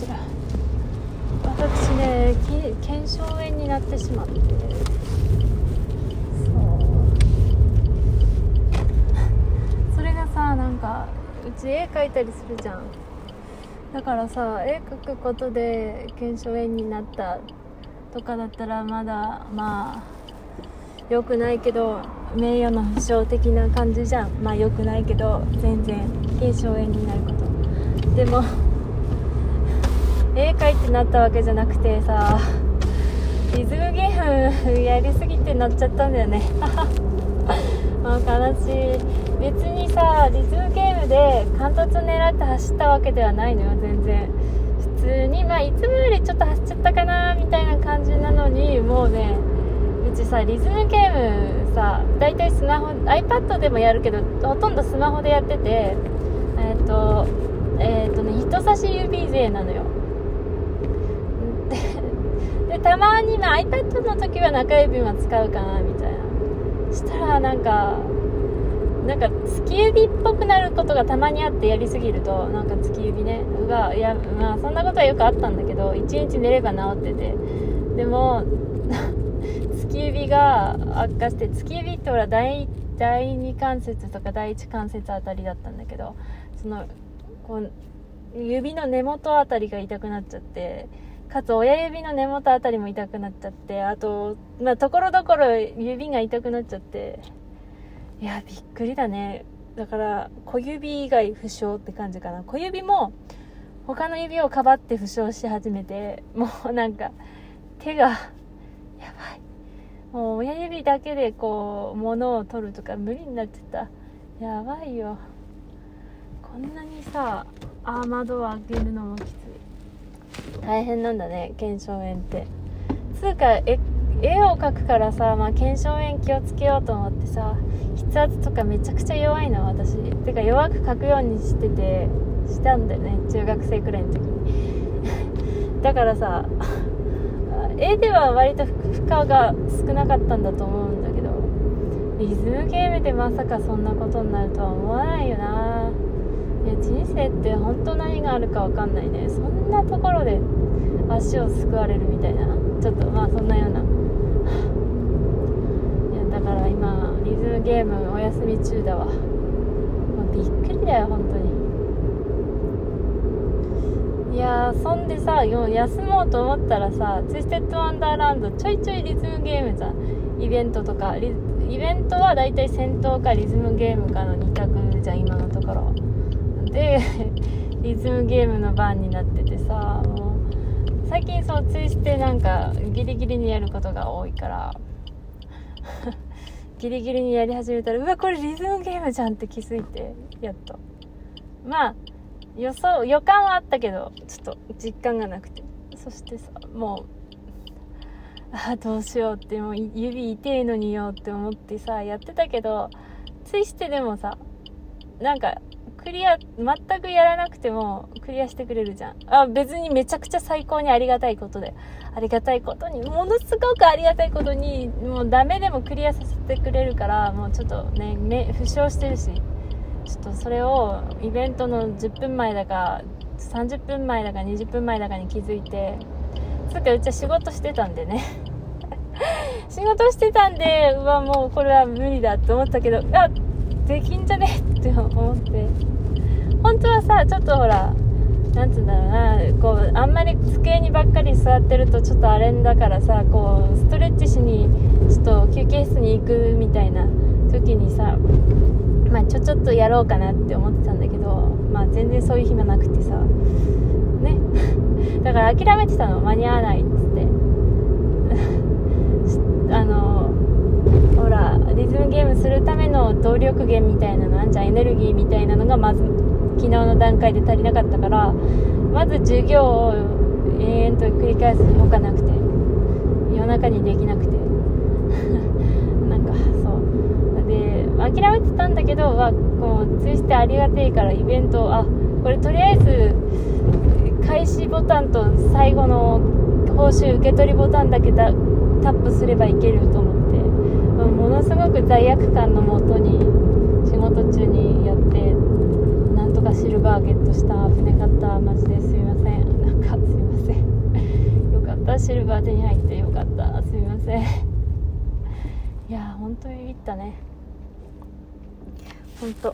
しら。私ね腱鞘炎になってしまって。そう。それがさなんかうち絵描いたりするじゃん。だからさ絵描くことで腱鞘炎になったとかだったらまだまあ良くないけど名誉の負傷的な感じじゃん。まあ良くないけど全然腱鞘炎になること。でも絵描いてなったわけじゃなくてさリズムゲームやりすぎてなっちゃったんだよね。まあ悲しい。別にさリズムゲームで貫突狙って走ったわけではないのよ全然。普通に。まあいつもよりちょっと走っちゃったかなみたいな感じなのにもうねうちさリズムゲームさ大体スマホ iPad でもやるけどほとんどスマホでやっててえっ、ー、とえっ、ー、とね人差し指勢なのよ。でたまに、まあ、iPad の時は中指も使うかなみたいな。したらなんかなんか突き指っぽくなることがたまにあってやりすぎるとなんか突き指ねがいやまあそんなことはよくあったんだけど1日寝れば治ってて。でも 突き指が悪化して突き指ってほら第第2関節とか第1関節あたりだったんだけどそのこう指の根元あたりが痛くなっちゃってかつ親指の根元あたりも痛くなっちゃってあとまあところどころ指が痛くなっちゃって。いやびっくりだね。だから小指以外負傷って感じかな。小指も他の指をかばって負傷し始めてもうなんか手がやばい。もう親指だけでこう物を取るとか無理になっちゃった。やばいよ。こんなにさアーマードを開けるのもきつい。大変なんだね腱鞘炎って。つうか絵を描くからさ、まあ、腱鞘炎気をつけようと思ってさ筆圧とかめちゃくちゃ弱いの私。てか弱く描くようにしててしたんだよね中学生くらいの時に。だからさ 絵では割と負荷が少なかったんだと思うんだけどリズムゲームでまさかそんなことになるとは思わないよな。や人生って本当何があるか分かんないね。そんなところで足をすくわれるみたいな。ちょっとまあそんなような。いやだから今リズムゲームお休み中だわ。もうびっくりだよ本当に。いやそんでさ休もうと思ったらさツイステッドワンダーランドちょいちょいリズムゲームじゃんイベントとかイベントは大体戦闘かリズムゲームかの2択じゃん今のところ。でリズムゲームの番になっててさもう最近そうツイステなんかギリギリにやることが多いからギリギリにやり始めたらうわこれリズムゲームじゃんって気づいてやっと。まあ予想予感はあったけどちょっと実感がなくて。そしてさもうあどうしようってもう指痛えのによって思ってさやってたけどツイステでもさなんかクリア、全くやらなくてもクリアしてくれるじゃん。あ、別にめちゃくちゃ最高にありがたいことで。ありがたいことに、ものすごくありがたいことに、もうダメでもクリアさせてくれるから、もうちょっとね、ね負傷してるし、ちょっとそれをイベントの10分前だか、30分前だか20分前だかに気づいて、つうかうちは仕事してたんでね。仕事してたんで、うわ、もうこれは無理だって思ったけど、あっ、できんじゃね？って思って。本当はさちょっとほらなんつうんだろうな。こうあんまり机にばっかり座ってるとちょっとあれんだからさこうストレッチしにちょっと休憩室に行くみたいな時にさまあちょちょっとやろうかなって思ってたんだけどまあ全然そういう暇なくてさ。ね。だから諦めてたの。間に合わないっつって。あのほらリズムゲームするため動力源みたいなのあんじゃん。エネルギーみたいなのがまず昨日の段階で足りなかったからまず授業を延々と繰り返すほかなくて夜中にできなくて。なんかそう。で諦めてたんだけどはこうツイしてありがてえからイベントあこれとりあえず開始ボタンと最後の報酬受け取りボタンだけタップすればいけると思って。のすごく罪悪感のもとに仕事中にやってなんとかシルバーゲットした船買ったマジですいません。なんかすいません。よかったシルバー手に入ってよかった。すいません。いや本当にビビったね。本当。